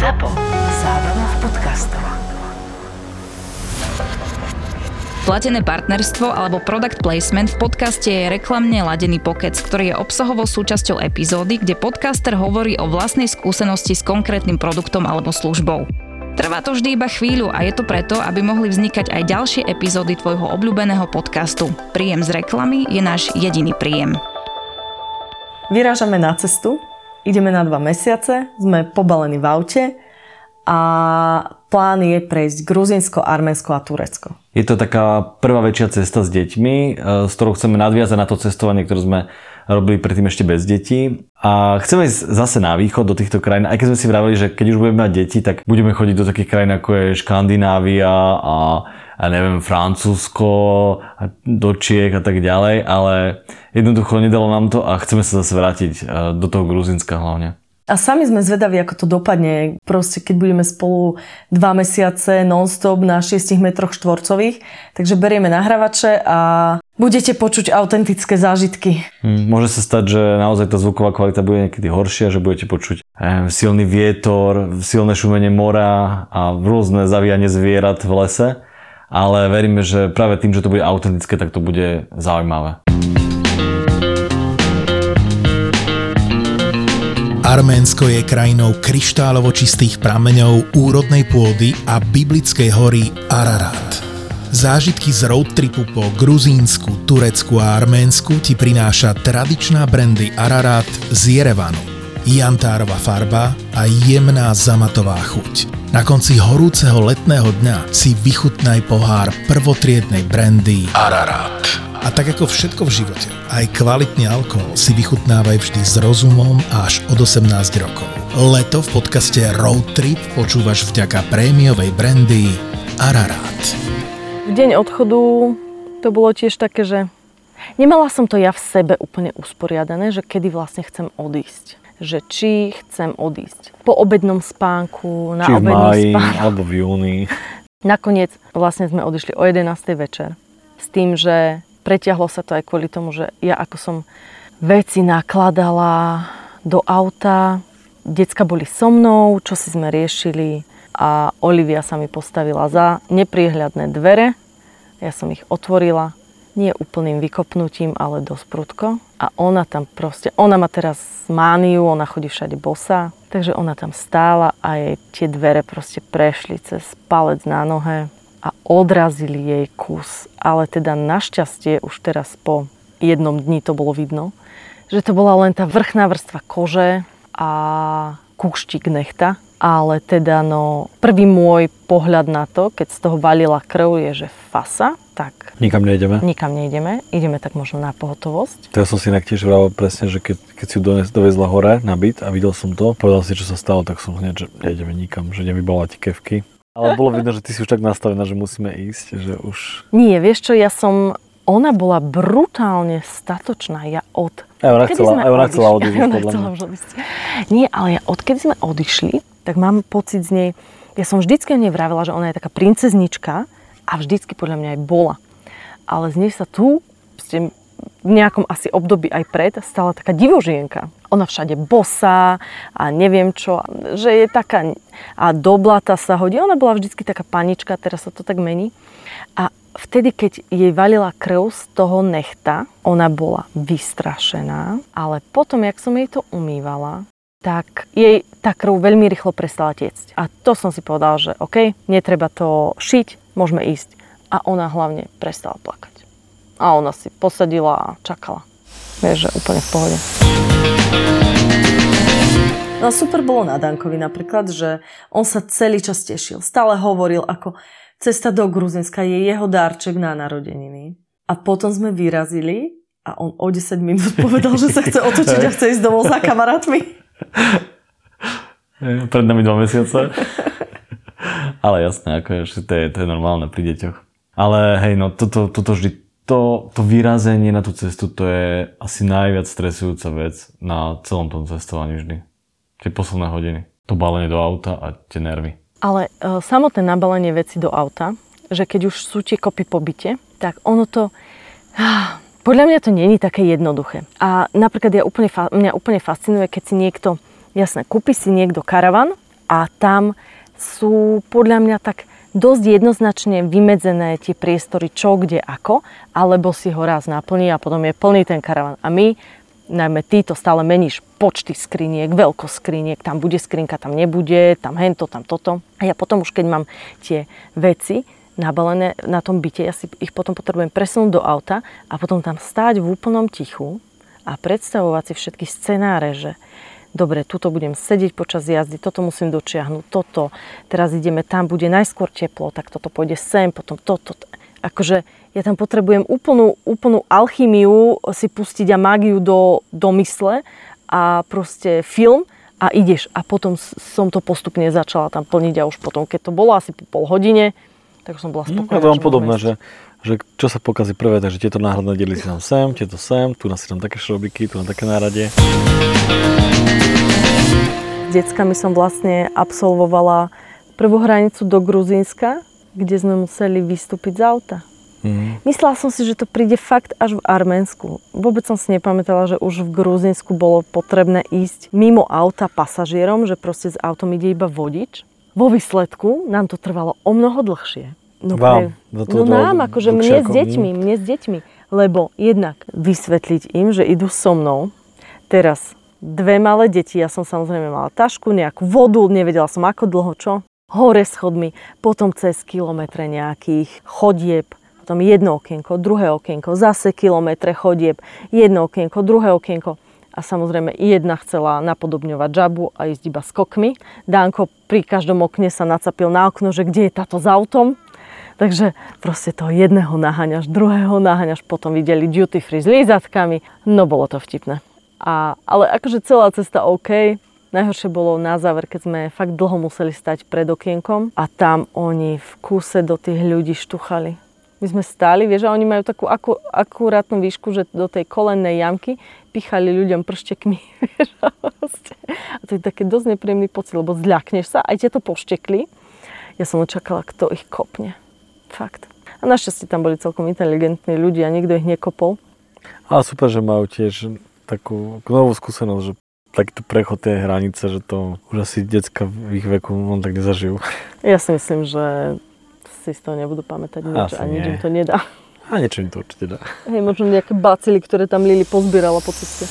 ZAPO. Zábrná v podcastov. Platené partnerstvo alebo product placement v podcaste je reklamne ladený pokec, ktorý je obsahovou súčasťou epizódy, kde podcaster hovorí o vlastnej skúsenosti s konkrétnym produktom alebo službou. Trvá to vždy iba chvíľu a je to preto, aby mohli vznikať aj ďalšie epizódy tvojho obľúbeného podcastu. Príjem z reklamy je náš jediný príjem. Vyrážame na cestu, ideme na dva mesiace, sme pobalení v aute a plán je prejsť Gruzinsko, Arménsko a Turecko. Je to taká prvá väčšia cesta s deťmi, e, s ktorou chceme nadviazať na to cestovanie, ktoré sme robili predtým ešte bez detí. A chceme ísť zase na východ do týchto krajín, aj keď sme si vraveli, že keď už budeme mať deti, tak budeme chodiť do takých krajín ako je Škandinávia a ja neviem, Francúzsko, do Čiek a tak ďalej, ale jednoducho nedalo nám to a chceme sa zase vrátiť e, do toho Gruzinska hlavne. A sami sme zvedaví, ako to dopadne. Proste, keď budeme spolu dva mesiace non-stop na 6 metroch štvorcových. Takže berieme nahrávače a budete počuť autentické zážitky. Hm, môže sa stať, že naozaj tá zvuková kvalita bude niekedy horšia, že budete počuť eh, silný vietor, silné šumenie mora a rôzne zavíjanie zvierat v lese. Ale veríme, že práve tým, že to bude autentické, tak to bude zaujímavé. Arménsko je krajinou kryštálovo čistých prameňov, úrodnej pôdy a biblickej hory Ararat. Zážitky z roadtripu po Gruzínsku, Turecku a Arménsku ti prináša tradičná brandy Ararat z Jerevanu. Jantárova farba a jemná zamatová chuť. Na konci horúceho letného dňa si vychutnaj pohár prvotriednej brandy Ararat. A tak ako všetko v živote, aj kvalitný alkohol si vychutnávaj vždy s rozumom až od 18 rokov. Leto v podcaste Road Trip počúvaš vďaka prémiovej brandy Ararat. V deň odchodu to bolo tiež také, že nemala som to ja v sebe úplne usporiadané, že kedy vlastne chcem odísť že či chcem odísť po obednom spánku, na či v máji, spánku. alebo v júni. Nakoniec vlastne sme odišli o 11. večer s tým, že Preťahlo sa to aj kvôli tomu, že ja ako som veci nakladala do auta, decka boli so mnou, čo si sme riešili a Olivia sa mi postavila za nepriehľadné dvere. Ja som ich otvorila, nie úplným vykopnutím, ale dosť prudko. A ona tam proste, ona má teraz mániu, ona chodí všade bosa, takže ona tam stála a jej tie dvere proste prešli cez palec na nohe a odrazili jej kus. Ale teda našťastie už teraz po jednom dni to bolo vidno, že to bola len tá vrchná vrstva kože a kúštik nechta. Ale teda no, prvý môj pohľad na to, keď z toho valila krv, je, že fasa, tak... Nikam nejdeme? Nikam nejdeme, ideme tak možno na pohotovosť. To ja som si inak tiež vravel presne, že keď, keď si ju dovezla hore na byt a videl som to, povedal si, čo sa stalo, tak som hneď, že nejdeme nikam, že nevybola ti kevky. Ale bolo vidno, že ty si už tak nastavená, že musíme ísť, že už... Nie, vieš čo, ja som... Ona bola brutálne statočná. Ja od... Aj ona chcela, aj ona chcela odísť. Nie, ale ja odkedy sme odišli, tak mám pocit z nej... Ja som vždycky o nej vravila, že ona je taká princeznička a vždycky podľa mňa aj bola. Ale z nej sa tu v nejakom asi období aj pred stala taká divožienka. Ona všade bosá a neviem čo, že je taká a do sa hodí. Ona bola vždycky taká panička, teraz sa to tak mení. A vtedy, keď jej valila krv z toho nechta, ona bola vystrašená, ale potom, jak som jej to umývala, tak jej tá krv veľmi rýchlo prestala tiecť. A to som si povedal, že OK, netreba to šiť, môžeme ísť. A ona hlavne prestala plakať. A ona si posadila a čakala. Vieš, že úplne v pohode. No super bolo na Dankovi napríklad, že on sa celý čas tešil. Stále hovoril, ako cesta do Gruzinska je jeho dárček na narodeniny. A potom sme vyrazili a on o 10 minút povedal, že sa chce otočiť a chce ísť domov za kamarátmi. Pred nami dva mesiace. Ale jasné, ako je, to je, to je normálne pri deťoch. Ale hej, no toto, toto vždy to, to vyrazenie na tú cestu, to je asi najviac stresujúca vec na celom tom cestovaní vždy. Tie posledné hodiny. To balenie do auta a tie nervy. Ale e, samotné nabalenie veci do auta, že keď už sú tie kopy po byte, tak ono to... Podľa mňa to není také jednoduché. A napríklad ja úplne, mňa úplne fascinuje, keď si niekto, jasné, kúpi si niekto karavan a tam sú podľa mňa tak dosť jednoznačne vymedzené tie priestory, čo, kde, ako, alebo si ho raz naplní a potom je plný ten karavan. A my, najmä ty, to stále meníš počty skriniek, veľkosť skriniek, tam bude skrinka, tam nebude, tam hento, tam toto. A ja potom už, keď mám tie veci nabalené na tom byte, ja si ich potom potrebujem presunúť do auta a potom tam stáť v úplnom tichu a predstavovať si všetky scenáre, že dobre, tuto budem sedieť počas jazdy, toto musím dočiahnuť, toto, teraz ideme tam, bude najskôr teplo, tak toto pôjde sem, potom toto. Akože ja tam potrebujem úplnú, úplnú alchymiu si pustiť a mágiu do, do mysle a proste film a ideš. A potom som to postupne začala tam plniť a už potom, keď to bolo asi po pol hodine, tak som bola No, spokojná. ja mám podobné, že, že čo sa pokazí prvé, takže tieto náhradné diely si tam sem, tieto sem, tu si tam také šrobiky, tu na také náradie. S deckami som vlastne absolvovala prvú hranicu do Gruzínska, kde sme museli vystúpiť z auta. Mhm. Myslela som si, že to príde fakt až v Arménsku. Vôbec som si nepamätala, že už v Gruzínsku bolo potrebné ísť mimo auta pasažierom, že proste s autom ide iba vodič. Vo výsledku nám to trvalo o mnoho dlhšie. No, Vám? To no nám, akože dlhšie mne s deťmi, mne s deťmi. Lebo jednak vysvetliť im, že idú so mnou. Teraz dve malé deti, ja som samozrejme mala tašku, nejakú vodu, nevedela som ako dlho, čo. Hore schodmi, potom cez kilometre nejakých chodieb, potom jedno okienko, druhé okienko, zase kilometre chodieb, jedno okienko, druhé okienko. A samozrejme jedna chcela napodobňovať žabu a ísť iba skokmi. Dánko pri každom okne sa nacapil na okno, že kde je táto s autom. Takže proste toho jedného naháňaš, druhého naháňaš, potom videli duty free s lízatkami. No bolo to vtipné. A, ale akože celá cesta OK. Najhoršie bolo na záver, keď sme fakt dlho museli stať pred okienkom a tam oni v kúse do tých ľudí štuchali. My sme stáli, vieš, a oni majú takú aku, akurátnu výšku, že do tej kolennej jamky pichali ľuďom prštekmi. A, to je také dosť nepríjemný pocit, lebo zľakneš sa, aj ťa to poštekli. Ja som očakala, kto ich kopne. Fakt. A našťastie tam boli celkom inteligentní ľudia, nikto ich nekopol. Ale super, že majú tiež takú novú skúsenosť, že takýto prechod tej hranice, že to už asi decka v ich veku on tak nezažijú. Ja si myslím, že si z toho nebudú pamätať nič a nič im to nedá. A niečo im to určite dá. Hej, možno nejaké bacily, ktoré tam Lili pozbierala po ceste.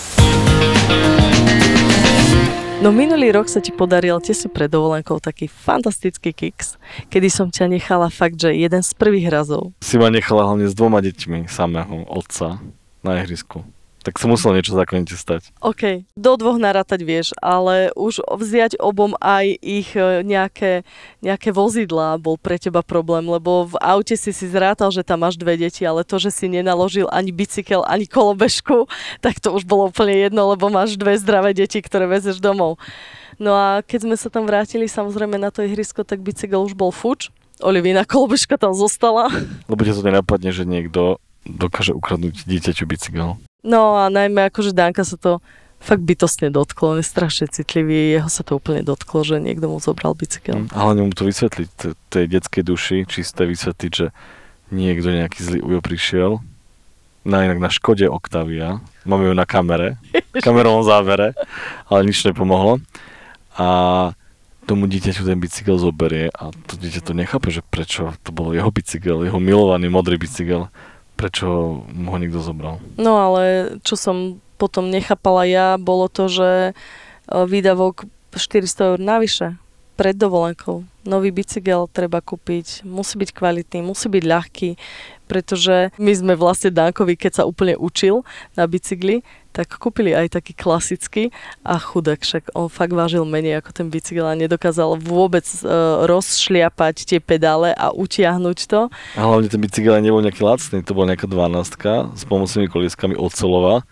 No minulý rok sa ti podaril tesne pred dovolenkou taký fantastický kicks, kedy som ťa nechala fakt, že jeden z prvých razov. Si ma nechala hlavne s dvoma deťmi samého otca na ihrisku. Tak sa muselo niečo zákonite stať. OK, do dvoch narátať vieš, ale už vziať obom aj ich e, nejaké, nejaké vozidlá bol pre teba problém, lebo v aute si si zrátal, že tam máš dve deti, ale to, že si nenaložil ani bicykel, ani kolobežku, tak to už bolo úplne jedno, lebo máš dve zdravé deti, ktoré vezeš domov. No a keď sme sa tam vrátili samozrejme na to ihrisko, tak bicykel už bol fuč. Olivina kolobežka tam zostala. Lebo ťa to nenapadne, že niekto dokáže ukradnúť dieťaťu bicykel. No a najmä akože Danka sa to fakt bytostne dotklo, on je strašne citlivý, jeho sa to úplne dotklo, že niekto mu zobral bicykel. Mm. A hlavne mu to vysvetliť, t- tej detskej duši, čisté vysvetliť, že niekto nejaký zlý ujo prišiel, na inak na Škode Octavia, máme ju na kamere, kamerovom závere, ale nič nepomohlo. A tomu dieťaťu ten bicykel zoberie a to dieťa to nechápe, že prečo to bol jeho bicykel, jeho milovaný modrý bicykel, prečo ho niekto zobral. No ale čo som potom nechápala ja, bolo to, že e, výdavok 400 eur navyše pred dovolenkou. Nový bicykel treba kúpiť, musí byť kvalitný, musí byť ľahký, pretože my sme vlastne Dankovi, keď sa úplne učil na bicykli, tak kúpili aj taký klasický a chudák, však on fakt vážil menej ako ten bicykel a nedokázal vôbec uh, rozšliapať tie pedále a utiahnuť to. A hlavne ten bicykel nebol nejaký lacný, to bola nejaká 12 s pomocnými kolieskami ocelová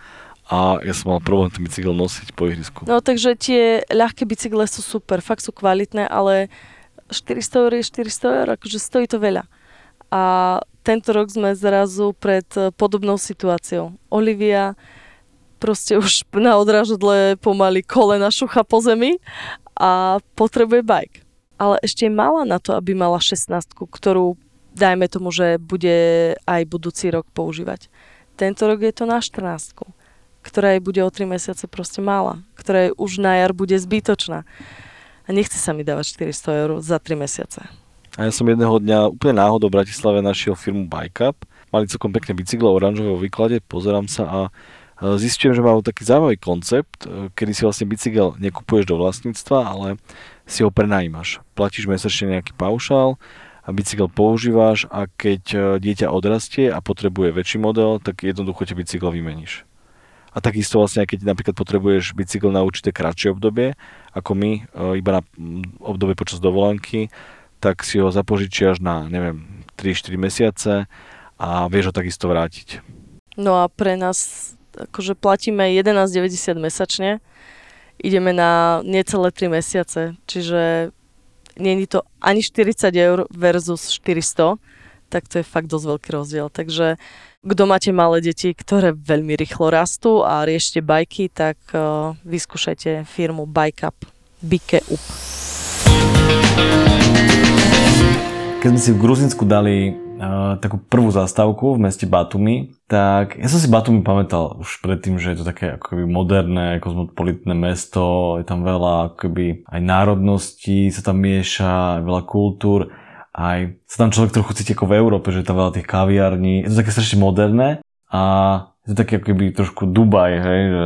a ja som mal problém ten bicykel nosiť po ihrisku. No takže tie ľahké bicykle sú super, fakt sú kvalitné, ale 400 eur je 400 eur, akože stojí to veľa. A tento rok sme zrazu pred eh, podobnou situáciou. Olivia proste už na odrážadle pomaly kolena šucha po zemi a potrebuje bike. Ale ešte je mala na to, aby mala 16, ktorú dajme tomu, že bude aj budúci rok používať. Tento rok je to na 14, ktorá jej bude o 3 mesiace proste mála, ktorá jej už na jar bude zbytočná. A nechce sa mi dávať 400 eur za 3 mesiace. A ja som jedného dňa úplne náhodou v Bratislave našiel firmu Bike Up. Mali celkom pekné bicyklo oranžové vo výklade, pozerám sa a e, zistujem, že majú taký zaujímavý koncept, e, kedy si vlastne bicykel nekupuješ do vlastníctva, ale si ho prenajímaš. Platíš mesačne nejaký paušál a bicykel používaš a keď e, dieťa odrastie a potrebuje väčší model, tak jednoducho ti bicykel vymeníš. A takisto vlastne, keď napríklad potrebuješ bicykel na určité kratšie obdobie, ako my, e, iba na obdobie počas dovolenky, tak si ho zapožičiaš na, neviem, 3-4 mesiace a vieš ho takisto vrátiť. No a pre nás akože platíme 11,90 mesačne, ideme na necelé 3 mesiace, čiže není to ani 40 eur versus 400, tak to je fakt dosť veľký rozdiel. Takže kto máte malé deti, ktoré veľmi rýchlo rastú a riešte bajky, tak uh, vyskúšajte firmu Bike Bike Up. Keď sme si v Gruzinsku dali uh, takú prvú zastávku v meste Batumi, tak ja som si Batumi pamätal už predtým, že je to také akoby moderné, kozmopolitné mesto, je tam veľa akoby aj národností sa tam mieša, veľa kultúr, aj sa tam človek trochu cíti ako v Európe, že je tam veľa tých kaviarní, je to také strašne moderné a je to také akoby trošku Dubaj, hej, že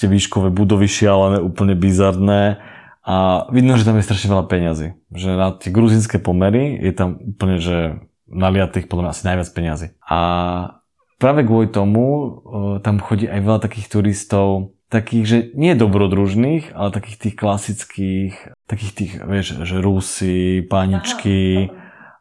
tie výškové budovy šialené, úplne bizarné, a vidno, že tam je strašne veľa peňazí. Že na tie gruzinské pomery je tam úplne, že naliatých podľa mňa asi najviac peňazí. A práve kvôli tomu uh, tam chodí aj veľa takých turistov, takých, že nie dobrodružných, ale takých tých klasických, takých tých, vieš, že Rusy, paničky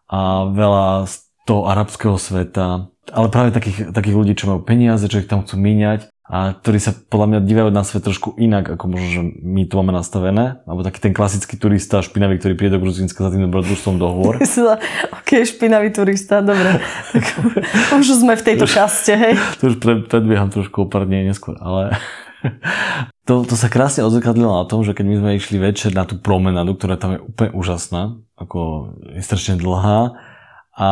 a veľa z toho arabského sveta. Ale práve takých, takých ľudí, čo majú peniaze, čo ich tam chcú míňať a ktorí sa podľa mňa dívajú na svet trošku inak, ako možno, že my tu máme nastavené. Alebo taký ten klasický turista špinavý, ktorý príde do Gruzínska za tým dobrodružstvom do hôr. ok, špinavý turista, dobre. Tak už sme v tejto časte, hej. To už pred, predbieham trošku o neskôr, ale to, to sa krásne odzrkadlilo na tom, že keď my sme išli večer na tú promenadu, ktorá tam je úplne úžasná, ako je strašne dlhá, a...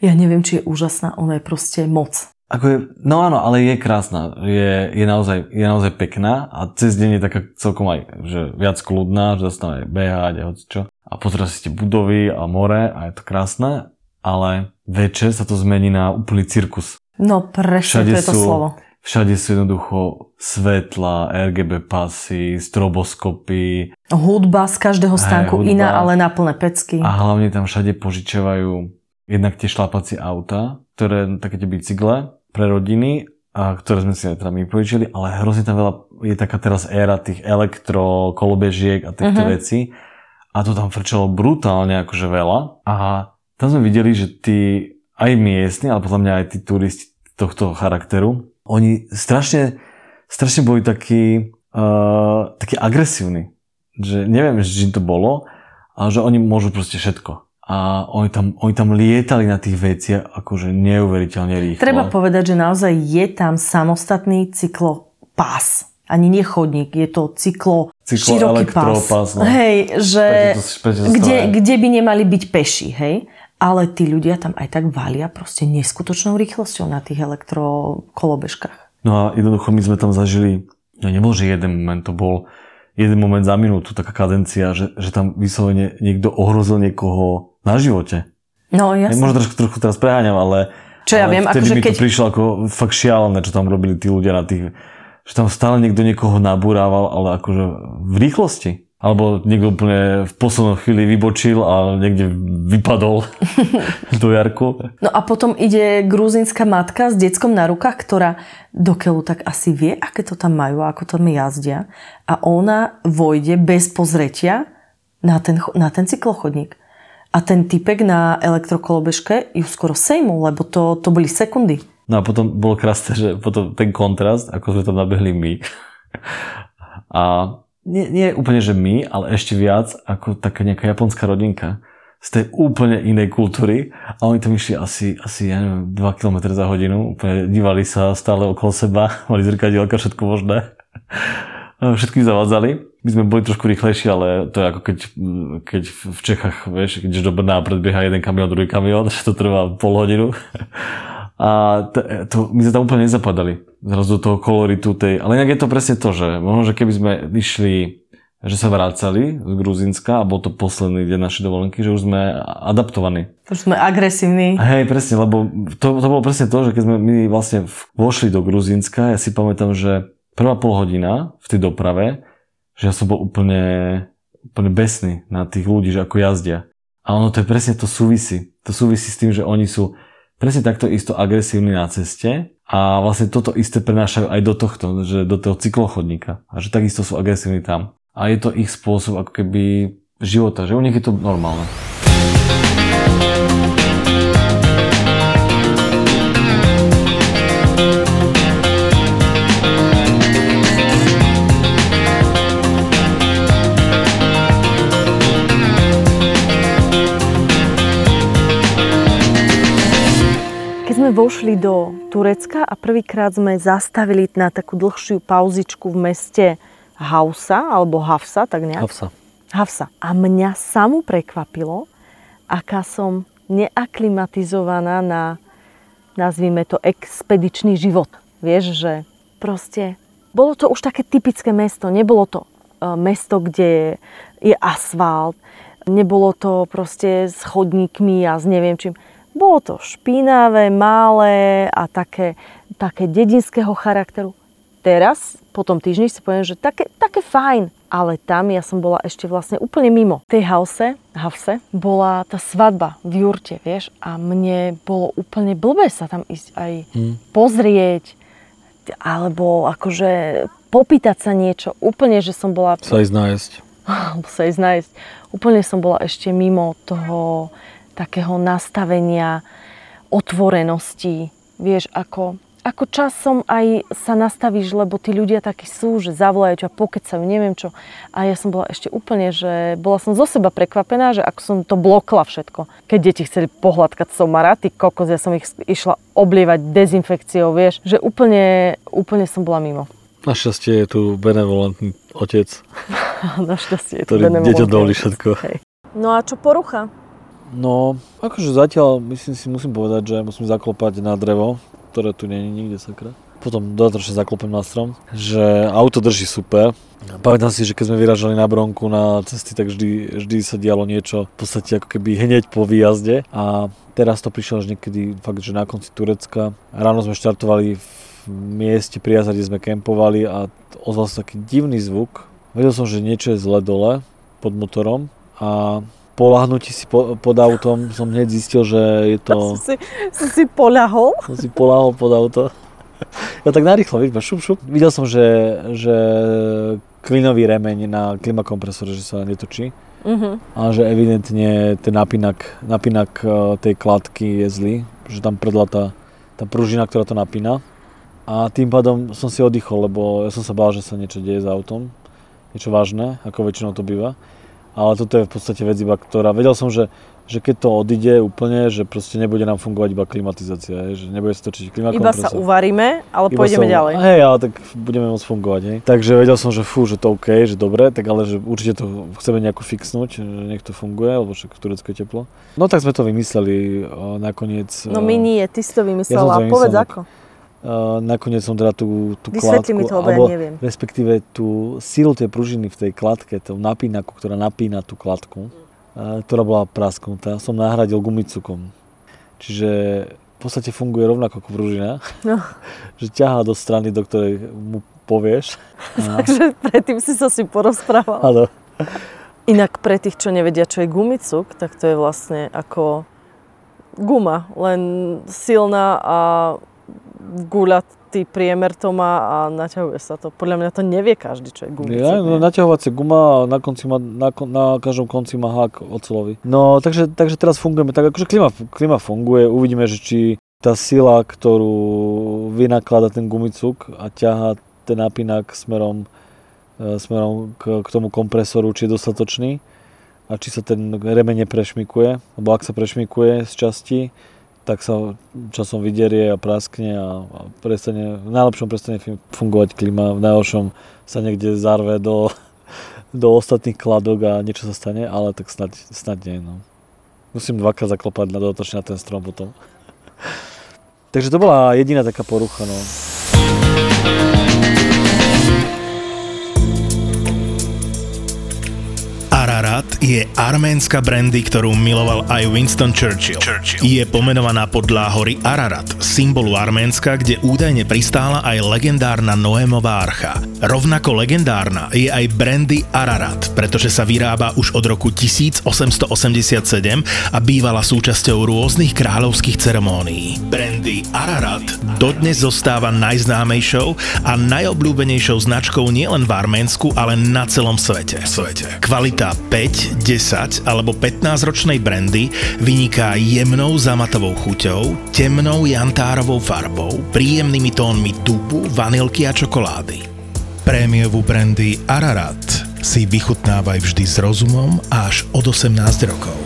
Ja neviem, či je úžasná, ona je proste moc. Ako je, no áno, ale je krásna. Je, je, naozaj, je naozaj pekná a cez deň je taká celkom aj že viac kľudná, že sa tam aj behať a čo. A pozera si tie budovy a more a je to krásne, ale večer sa to zmení na úplný cirkus. No presne, to je to sú, slovo. Všade sú jednoducho svetla, RGB pasy, stroboskopy. Hudba z každého stánku hudba. iná, ale na plné pecky. A hlavne tam všade požičiavajú jednak tie šlapacie auta, ktoré také tie bicykle, pre rodiny, a ktoré sme si aj teda my požičili, ale hrozne tam veľa, je taká teraz éra tých elektro, kolobežiek a týchto uh-huh. vecí. A to tam frčalo brutálne akože veľa. A tam sme videli, že tí aj miestni, ale podľa mňa aj tí turisti tohto charakteru, oni strašne, strašne boli takí, uh, takí agresívni. Že neviem, že to bolo, ale že oni môžu proste všetko a oni tam, oni tam lietali na tých veciach akože neuveriteľne rýchlo. Treba povedať, že naozaj je tam samostatný cyklopás. Ani nie chodník, je to cyklo, cyklo široký pás. No. Hej, že to, kde, kde by nemali byť peši, hej? Ale tí ľudia tam aj tak valia proste neskutočnou rýchlosťou na tých elektrokolobežkách. No a jednoducho my sme tam zažili, no nebol, že jeden moment, to bol jeden moment za minútu, taká kadencia, že, že tam vyslovene niekto ohrozil niekoho na živote. No jasne. Možno trošku, trošku teraz preháňam, ale, čo ja ale viem, vtedy akože mi keď... to prišlo ako fakt šialené, čo tam robili tí ľudia na tých, že tam stále niekto niekoho nabúrával, ale akože v rýchlosti. Alebo niekto úplne v poslednom chvíli vybočil a niekde vypadol do jarku. No a potom ide gruzínska matka s deckom na rukách, ktorá do keľu tak asi vie, aké to tam majú, ako tam jazdia. A ona vojde bez pozretia na ten, na ten cyklochodník. A ten typek na elektrokolobežke ju skoro sejmul, lebo to, to boli sekundy. No a potom bolo krásne, že potom ten kontrast, ako sme tam nabehli my. A nie, nie úplne, že my, ale ešte viac ako taká nejaká japonská rodinka z tej úplne inej kultúry a oni tam išli asi, asi ja neviem, 2 km za hodinu, úplne dívali sa stále okolo seba, mali zrkadielka, všetko možné. Všetkým zavádzali my sme boli trošku rýchlejší, ale to je ako keď, keď v Čechách, vieš, keď do Brna predbieha jeden kamión, druhý kamión, že to trvá pol hodinu. A to, to, my sme tam úplne nezapadali. Zrazu do toho koloritu tej... Ale inak je to presne to, že možno, že keby sme išli že sa vracali z Gruzinska a bol to posledný deň našej dovolenky, že už sme adaptovaní. Už sme agresívni. Hej, presne, lebo to, to bolo presne to, že keď sme my vlastne vošli do Gruzínska, ja si pamätám, že prvá pol hodina v tej doprave, že ja som bol úplne, úplne besný na tých ľudí, že ako jazdia. A ono to je presne to súvisí. To súvisí s tým, že oni sú presne takto isto agresívni na ceste a vlastne toto isté prenášajú aj do tohto, že do toho cyklochodníka. A že takisto sú agresívni tam. A je to ich spôsob ako keby života, že u nich je to normálne. Sme vošli do Turecka a prvýkrát sme zastavili na takú dlhšiu pauzičku v meste Hausa, alebo Hafsa, tak nejak. Havsa. Havsa. A mňa samu prekvapilo, aká som neaklimatizovaná na, nazvime to, expedičný život. Vieš, že proste bolo to už také typické mesto. Nebolo to e, mesto, kde je asfalt, nebolo to proste s chodníkmi a s neviem čím. Bolo to špinavé, malé a také, také dedinského charakteru. Teraz, po tom týždni si poviem, že také, také fajn. Ale tam ja som bola ešte vlastne úplne mimo. V tej hause, havse, bola tá svadba v jurte, vieš. A mne bolo úplne blbé sa tam ísť aj Hm. pozrieť, alebo akože popýtať sa niečo. Úplne, že som bola Sa ísť nájsť. alebo sa ísť nájsť. Úplne som bola ešte mimo toho takého nastavenia otvorenosti. Vieš, ako, ako časom aj sa nastavíš, lebo tí ľudia takí sú, že zavolajú ťa, pokecajú, neviem čo. A ja som bola ešte úplne, že bola som zo seba prekvapená, že ako som to blokla všetko. Keď deti chceli pohľadkať somara, ty kokos, ja som ich išla oblievať dezinfekciou, vieš, že úplne, úplne som bola mimo. Našťastie je tu benevolentný otec. Našťastie je to Ktorý benevolentné. deťom dovolí všetko. Hej. No a čo porucha? No, akože zatiaľ myslím si, musím povedať, že musím zaklopať na drevo, ktoré tu je nikde sakra. Potom dodatočne zaklopem na strom, že auto drží super. Pamätám si, že keď sme vyražali na bronku na cesty, tak vždy, vždy sa dialo niečo v podstate ako keby hneď po výjazde. A teraz to prišlo až niekedy fakt, že na konci Turecka. Ráno sme štartovali v mieste pri kde sme kempovali a ozval sa taký divný zvuk. Vedel som, že niečo je zle dole pod motorom a po lahnutí si po, pod autom som hneď zistil, že je to... Si, si, si poľahol? Som si poláhol pod auto. Ja tak narýchlo, iba šup, šup. Videl som, že, že klinový remeň na klimakompresore, že sa netočí. Uh-huh. A že evidentne ten napinak, napinak e, tej kladky je zlý. Že tam predla tá, tá pružina, ktorá to napína. A tým pádom som si oddychol, lebo ja som sa bál, že sa niečo deje s autom. Niečo vážne, ako väčšinou to býva. Ale toto je v podstate vec iba, ktorá... Vedel som, že, že keď to odíde úplne, že proste nebude nám fungovať iba klimatizácia, hej, že nebude sa točiť Iba klimakompresor. sa uvaríme, ale Iba pôjdeme sa- ďalej. Hej, ale tak budeme môcť fungovať, hej. Takže vedel som, že fú, že to OK, že dobre, tak ale že určite to chceme nejako fixnúť, že nech to funguje, lebo však v Turecku je teplo. No tak sme to vymysleli o, nakoniec. No my nie, ty si to vymyslela. Ja to Povedz vymyslel, ako. Nakoniec som teda tú, tú Vysvetli klátku, mi to, lebo ja alebo neviem. respektíve tú silu tej pružiny v tej kladke, tú napínaku, ktorá napína tú kladku, a, ktorá bola prasknutá, som nahradil gumicukom. Čiže v podstate funguje rovnako ako pružina, No. že ťahá do strany, do ktorej mu povieš. Takže predtým si sa si porozprával. áno. Inak pre tých, čo nevedia, čo je gumicuk, tak to je vlastne ako guma, len silná a guľatý priemer to má a naťahuje sa to. Podľa mňa to nevie každý, čo je gumicuk. Ja, no, naťahovacia guma a na, konci má, na, na každom konci má hák ocelový. No, takže, takže teraz fungujeme tak, akože klima, klima funguje, uvidíme, že či tá sila, ktorú vynaklada ten gumicuk a ťahá ten napínak smerom, e, smerom k, k tomu kompresoru, či je dostatočný a či sa ten remeň neprešmikuje, lebo ak sa prešmikuje z časti, tak sa časom vyderie a praskne a, a prestane, v najlepšom prestane fun- fungovať klima, v najhoršom sa niekde zarve do, do ostatných kladok a niečo sa stane, ale tak snad, snad nie. No. Musím dvakrát zaklopať na dodatočne na ten strom potom. Takže to bola jediná taká porucha. No. Je arménska brandy, ktorú miloval aj Winston Churchill. Churchill. Je pomenovaná podľa hory Ararat, symbolu Arménska, kde údajne pristála aj legendárna Noémová archa. Rovnako legendárna je aj brandy Ararat, pretože sa vyrába už od roku 1887 a bývala súčasťou rôznych kráľovských ceremónií. Brandy Ararat dodnes zostáva najznámejšou a najobľúbenejšou značkou nielen v Arménsku, ale na celom svete. svete. Kvalita 5, 10 alebo 15 ročnej brandy vyniká jemnou zamatovou chuťou, temnou jantárovou farbou, príjemnými tónmi dubu, vanilky a čokolády. Prémiovú brandy Ararat si vychutnávaj vždy s rozumom až od 18 rokov.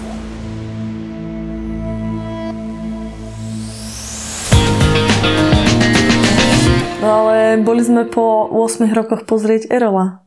Ale boli sme po 8 rokoch pozrieť Erola.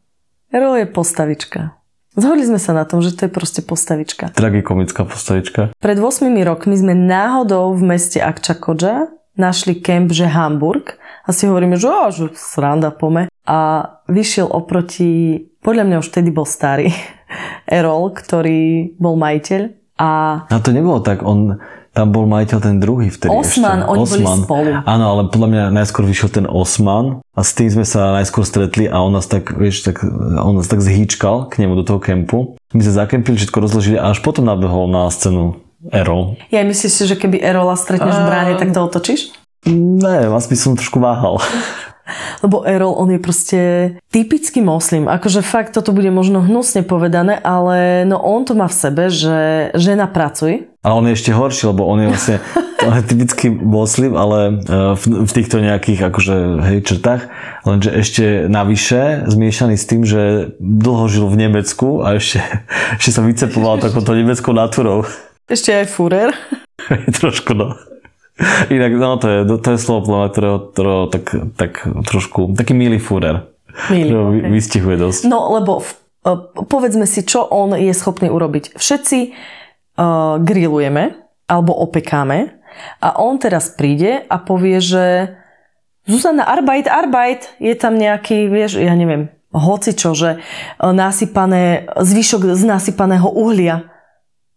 Erol je postavička. Zhodli sme sa na tom, že to je proste postavička. Tragikomická postavička. Pred 8 rokmi sme náhodou v meste Akčakodža našli kemp, že Hamburg a si hovoríme, že, ó, že sranda pome. A vyšiel oproti, podľa mňa už vtedy bol starý, Erol, ktorý bol majiteľ. A A to nebolo tak, on, tam bol majiteľ ten druhý vtedy Osman, ešte. oni boli spolu. Áno, ale podľa mňa najskôr vyšiel ten Osman a s tým sme sa najskôr stretli a on nás tak, vieš, tak, on nás tak zhýčkal k nemu do toho kempu. My sme zakempili, všetko rozložili a až potom nabehol na scénu Errol. ja myslíš si, že keby Erola stretneš v bráne, tak to otočíš? Ne, vás by som trošku váhal. Lebo Erol, on je proste typický moslim. Akože fakt, toto bude možno hnusne povedané, ale no on to má v sebe, že žena pracuj. Ale on je ešte horší, lebo on je vlastne on je typický moslim, ale e, v, v týchto nejakých akože, hej, črtách, lenže ešte navyše zmiešaný s tým, že dlho žil v Nemecku a ešte, ešte sa vycepoval takouto nemeckou natúrou. Ešte aj Führer. Trošku no. Inak, no to je, to je slovo, podľa ktorého, ktorého tak, tak trošku, taký milý fúrer. Milý, okay. vystihuje dosť. No, lebo v, uh, povedzme si, čo on je schopný urobiť. Všetci uh, grillujeme alebo opekáme a on teraz príde a povie, že Zuzana, Arbeit, Arbeit, je tam nejaký, vieš, ja neviem, hoci čo, že uh, nasypané, zvyšok z nasypaného uhlia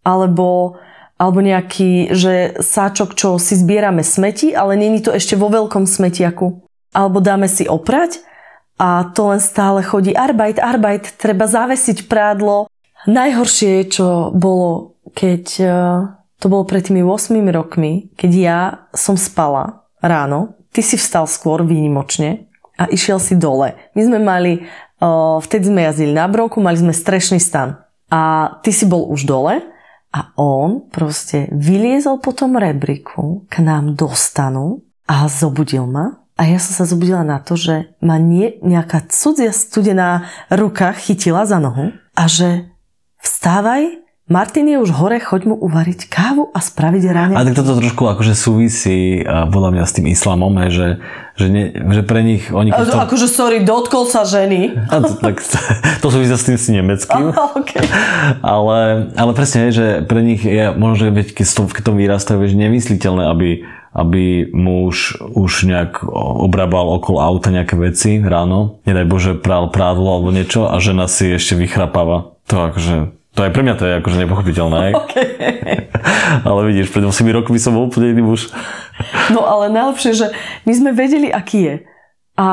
alebo, alebo nejaký, že sáčok, čo si zbierame smeti, ale není to ešte vo veľkom smetiaku. Alebo dáme si oprať a to len stále chodí Arbeit, Arbeit, treba zavesiť prádlo. Najhoršie, čo bolo, keď eh, to bolo pred tými 8 rokmi, keď ja som spala ráno, ty si vstal skôr výnimočne a išiel si dole. My sme mali, eh, vtedy sme jazdili na brovku, mali sme strešný stan. A ty si bol už dole a on proste vyliezol po tom rebriku k nám do stanu a zobudil ma. A ja som sa zobudila na to, že ma nie, nejaká cudzia studená ruka chytila za nohu a že vstávaj, Martin je už hore, choď mu uvariť kávu a spraviť ráne. A tak toto trošku akože súvisí podľa mňa s tým islamom, že, že, ne, že pre nich oni... A, to, akože sorry, dotkol sa ženy. a to, tak, to súvisí s tým s nemeckým. okay. Ale, ale presne, je, že pre nich je možno, že veď, keď, to, keď to vyrastajú, vieš, nemysliteľné, aby, aby muž už nejak obrábal okolo auta nejaké veci ráno, nedaj Bože prál prádlo alebo niečo a žena si ešte vychrapáva. To akože, to aj pre mňa to je akože nepochopiteľné. Okay. ale vidíš, pred 8 rokmi som bol úplne iný muž. No ale najlepšie, že my sme vedeli, aký je. A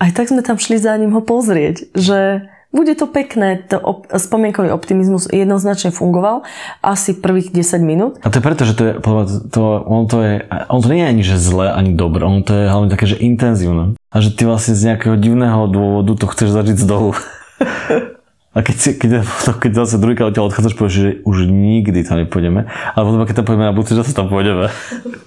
aj tak sme tam šli za ním ho pozrieť, že bude to pekné, to op- spomienkový optimizmus jednoznačne fungoval asi prvých 10 minút. A to je preto, že to je, to, on to je, on to nie je ani že zlé, ani dobré, on to je hlavne také, že intenzívne. A že ty vlastne z nejakého divného dôvodu to chceš zažiť z dohu. A keď, si, keď, keď zase druhýkrát odtiaľ odchádzaš, povieš, že už nikdy tam nepôjdeme. Ale potom, keď tam pôjdeme na budúci, zase tam pôjdeme.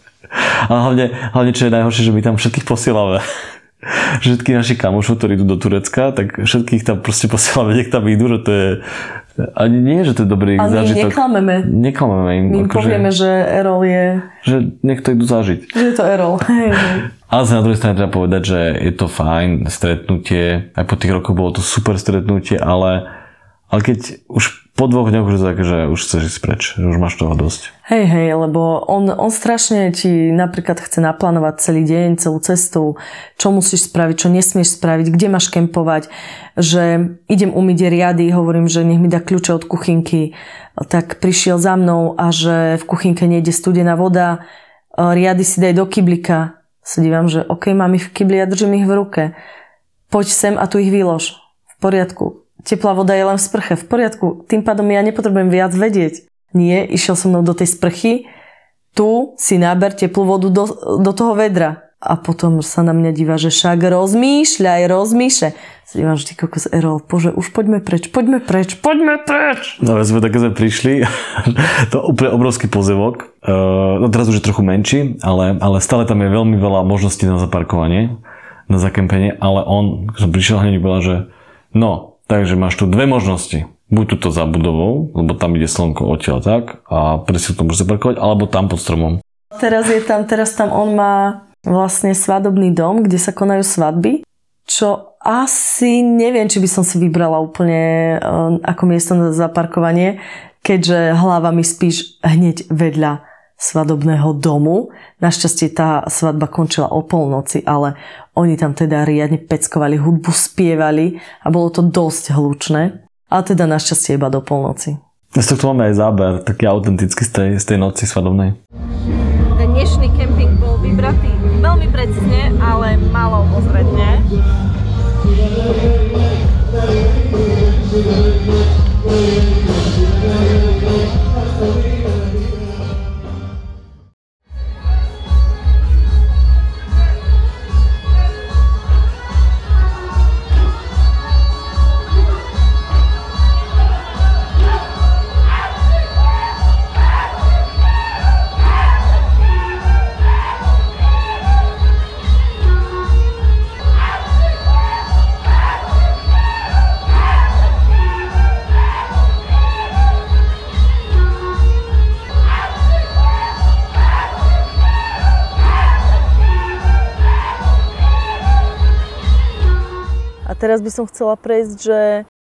Ale hlavne, hlavne, čo je najhoršie, že my tam všetkých posielame. Všetkých našich kamošov, ktorí idú do Turecka, tak všetkých tam proste posielame, nech tam idú, že to je... Ani nie, že to je dobrý Ale zážitok. neklameme. Neklameme im. My im akože- povieme, že Erol je, že nech to idú zažiť. že je to Erol. Ale sa na druhej strane treba povedať, že je to fajn stretnutie, aj po tých rokoch bolo to super stretnutie, ale, ale keď už po dvoch dňoch už také, že už chceš ísť preč, že už máš toho dosť. Hej, hej, lebo on, on strašne ti napríklad chce naplánovať celý deň, celú cestu, čo musíš spraviť, čo nesmieš spraviť, kde máš kempovať, že idem umyť riady, hovorím, že nech mi dá kľúče od kuchynky, tak prišiel za mnou a že v kuchynke nejde studená voda, riady si daj do kyblika. Sa dívam, že OK, mám ich v kybli a držím ich v ruke. Poď sem a tu ich vylož. V poriadku. Teplá voda je len v sprche. V poriadku. Tým pádom ja nepotrebujem viac vedieť. Nie, išiel som mnou do tej sprchy, tu si náber teplú vodu do, do toho vedra. A potom sa na mňa díva, že však rozmýšľaj, rozmýšľaj. Sa dívam, že ty kokos Erol, bože, už poďme preč, poďme preč, poďme preč. No sme také sme prišli, to úplne obrovský pozevok. Uh, no teraz už je trochu menší, ale, ale stále tam je veľmi veľa možností na zaparkovanie, na zakempenie, ale on, keď som prišiel hneď povedal, že no, takže máš tu dve možnosti buď tuto za budovou, lebo tam ide slnko odtiaľ tak a presne to môže zaparkovať, alebo tam pod stromom. Teraz je tam, teraz tam on má vlastne svadobný dom, kde sa konajú svadby, čo asi neviem, či by som si vybrala úplne uh, ako miesto na zaparkovanie, keďže hlava mi spíš hneď vedľa svadobného domu. Našťastie tá svadba končila o polnoci, ale oni tam teda riadne peckovali, hudbu spievali a bolo to dosť hlučné. A teda našťastie iba do polnoci. Z tohto máme aj záber, taký autentický z tej, z tej noci svadobnej. 그대 그대 teraz by som chcela prejsť, že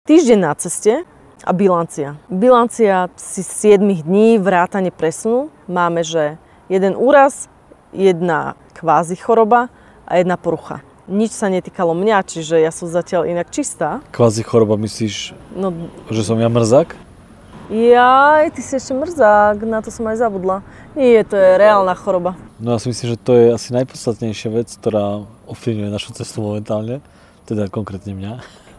týždeň na ceste a bilancia. Bilancia si 7 dní vrátane presunu. Máme, že jeden úraz, jedna kvázi choroba a jedna porucha. Nič sa netýkalo mňa, čiže ja som zatiaľ inak čistá. Kvázi choroba myslíš, No, že som ja mrzák? jaj, ty si ešte mrzák, na to som aj zabudla. Nie, to je reálna choroba. No ja si myslím, že to je asi najpodstatnejšia vec, ktorá ovplyvňuje našu cestu momentálne. Teda konkrétne mňa.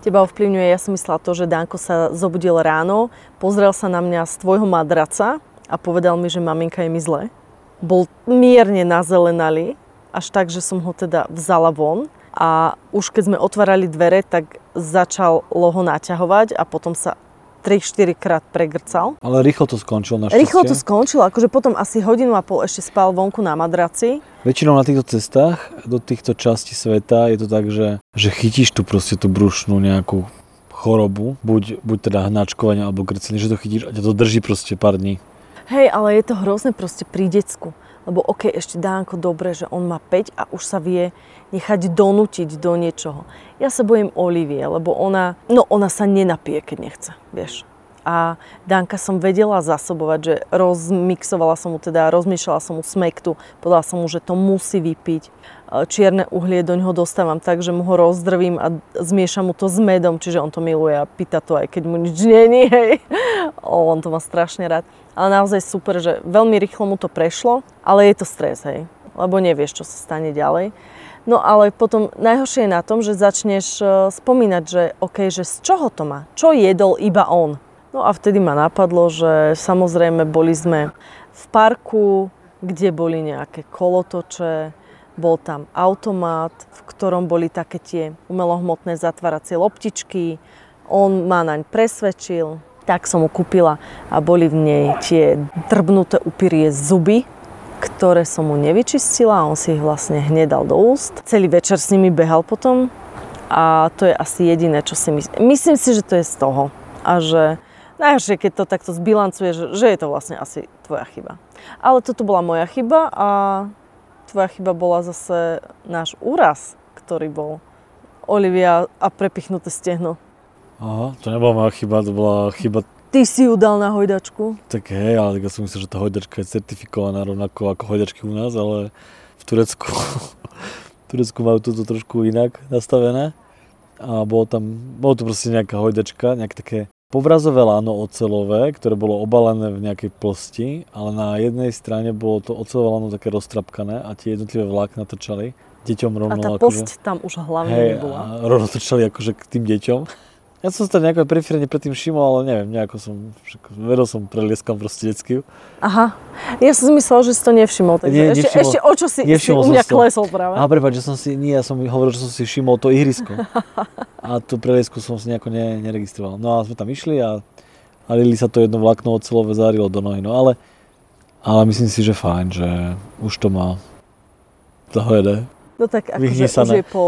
Teba ovplyvňuje, ja som myslela to, že Danko sa zobudil ráno, pozrel sa na mňa z tvojho madraca a povedal mi, že maminka je mi zle. Bol mierne nazelenalý, až tak, že som ho teda vzala von a už keď sme otvárali dvere, tak začalo ho naťahovať a potom sa 3-4 krát pregrcal. Ale rýchlo to skončilo našťastie. Rýchlo to skončilo, akože potom asi hodinu a pol ešte spal vonku na madraci. Väčšinou na týchto cestách do týchto častí sveta je to tak, že, že chytíš tu proste tú brušnú nejakú chorobu, buď, buď teda hnačkovanie alebo grcenie, že to chytíš a ťa to drží proste pár dní. Hej, ale je to hrozné proste pri decku. Lebo OK, ešte Dánko dobre, že on má 5 a už sa vie nechať donútiť do niečoho. Ja sa bojím Olivie, lebo ona, no ona sa nenapije, keď nechce, vieš. A Danka som vedela zasobovať, že rozmixovala som mu teda, rozmýšľala som mu smektu, povedala som mu, že to musí vypiť. Čierne uhlie do ňoho dostávam tak, že mu ho rozdrvím a zmiešam mu to s medom, čiže on to miluje a pýta to aj keď mu nič není, hej. O, on to má strašne rád. Ale naozaj super, že veľmi rýchlo mu to prešlo, ale je to stres, hej. Lebo nevieš, čo sa stane ďalej. No ale potom najhoršie je na tom, že začneš e, spomínať, že OK, že z čoho to má? Čo jedol iba on? No a vtedy ma napadlo, že samozrejme boli sme v parku, kde boli nejaké kolotoče, bol tam automat, v ktorom boli také tie umelohmotné zatváracie loptičky. On ma naň presvedčil, tak som mu kúpila a boli v nej tie drbnuté upírie zuby, ktoré som mu nevyčistila a on si ich vlastne hneď dal do úst. Celý večer s nimi behal potom a to je asi jediné, čo si myslím. Myslím si, že to je z toho a že najhoršie, keď to takto zbilancuje, že, je to vlastne asi tvoja chyba. Ale toto bola moja chyba a tvoja chyba bola zase náš úraz, ktorý bol Olivia a prepichnuté stehno. Aha, to nebola moja chyba, to bola chyba ty si ju dal na hojdačku. Tak hej, ale tak ja som myslel, že tá hojdačka je certifikovaná rovnako ako hojdačky u nás, ale v Turecku, v Turecku majú toto trošku inak nastavené. A bolo tam, bolo to proste nejaká hojdačka, nejaké také povrazové lano ocelové, ktoré bolo obalené v nejakej plsti, ale na jednej strane bolo to ocelové lano také roztrapkané a tie jednotlivé vlákna trčali deťom A rovno tá akože, tam už hlavne hej, nebola. a rovno trčali akože k tým deťom. Ja som to nejako periférne predtým všimol, ale neviem, nejako som, vedel som prelieskam proste detský. Aha, ja som myslel, že si to nevšimol, takže Nie, ešte, nevšimol- ešte o čo si, si u mňa to. klesol práve. A prepáč, že som si, nie, ja som hovoril, že som si všimol to ihrisko. A tú preliesku som si nejako ne, neregistroval. No a sme tam išli a, a Lili sa to jedno vlákno ocelové zarilo do nohy. No ale, ale myslím si, že fajn, že už to má jede. No tak akože už je po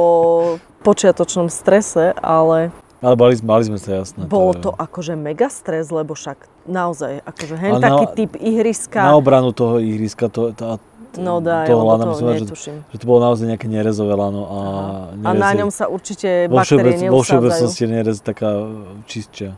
počiatočnom strese, ale Ale sme- mali sme sa jasné. bolo je- to akože mega stres, lebo však naozaj, akože hen Ale na- taký typ ihriska, Na obranu toho ihriska, to, tá, no daj, toho lana, to myslím, že, netuším. že to bolo naozaj nejaké nerezové lano a, A na ňom sa určite baktérie všeobec, vo všeobecnosti nerez taká čistšia.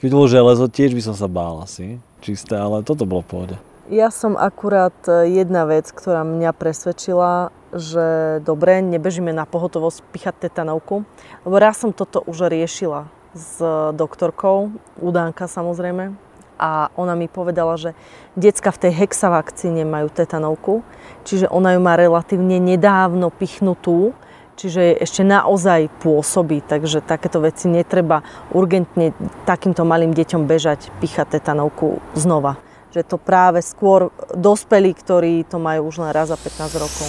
Keby to bolo železo, tiež by som sa bál asi, čisté, ale toto bolo v pohode. Ja som akurát e, jedna vec, ktorá mňa presvedčila, že dobre, nebežíme na pohotovosť pichať tetanovku, lebo raz som toto už riešila s doktorkou, udánka samozrejme, a ona mi povedala, že decka v tej hexavakcíne majú tetanovku, čiže ona ju má relatívne nedávno pichnutú, čiže ešte naozaj pôsobí, takže takéto veci netreba urgentne takýmto malým deťom bežať, pichať tetanovku znova že to práve skôr dospelí, ktorí to majú už len raz za 15 rokov.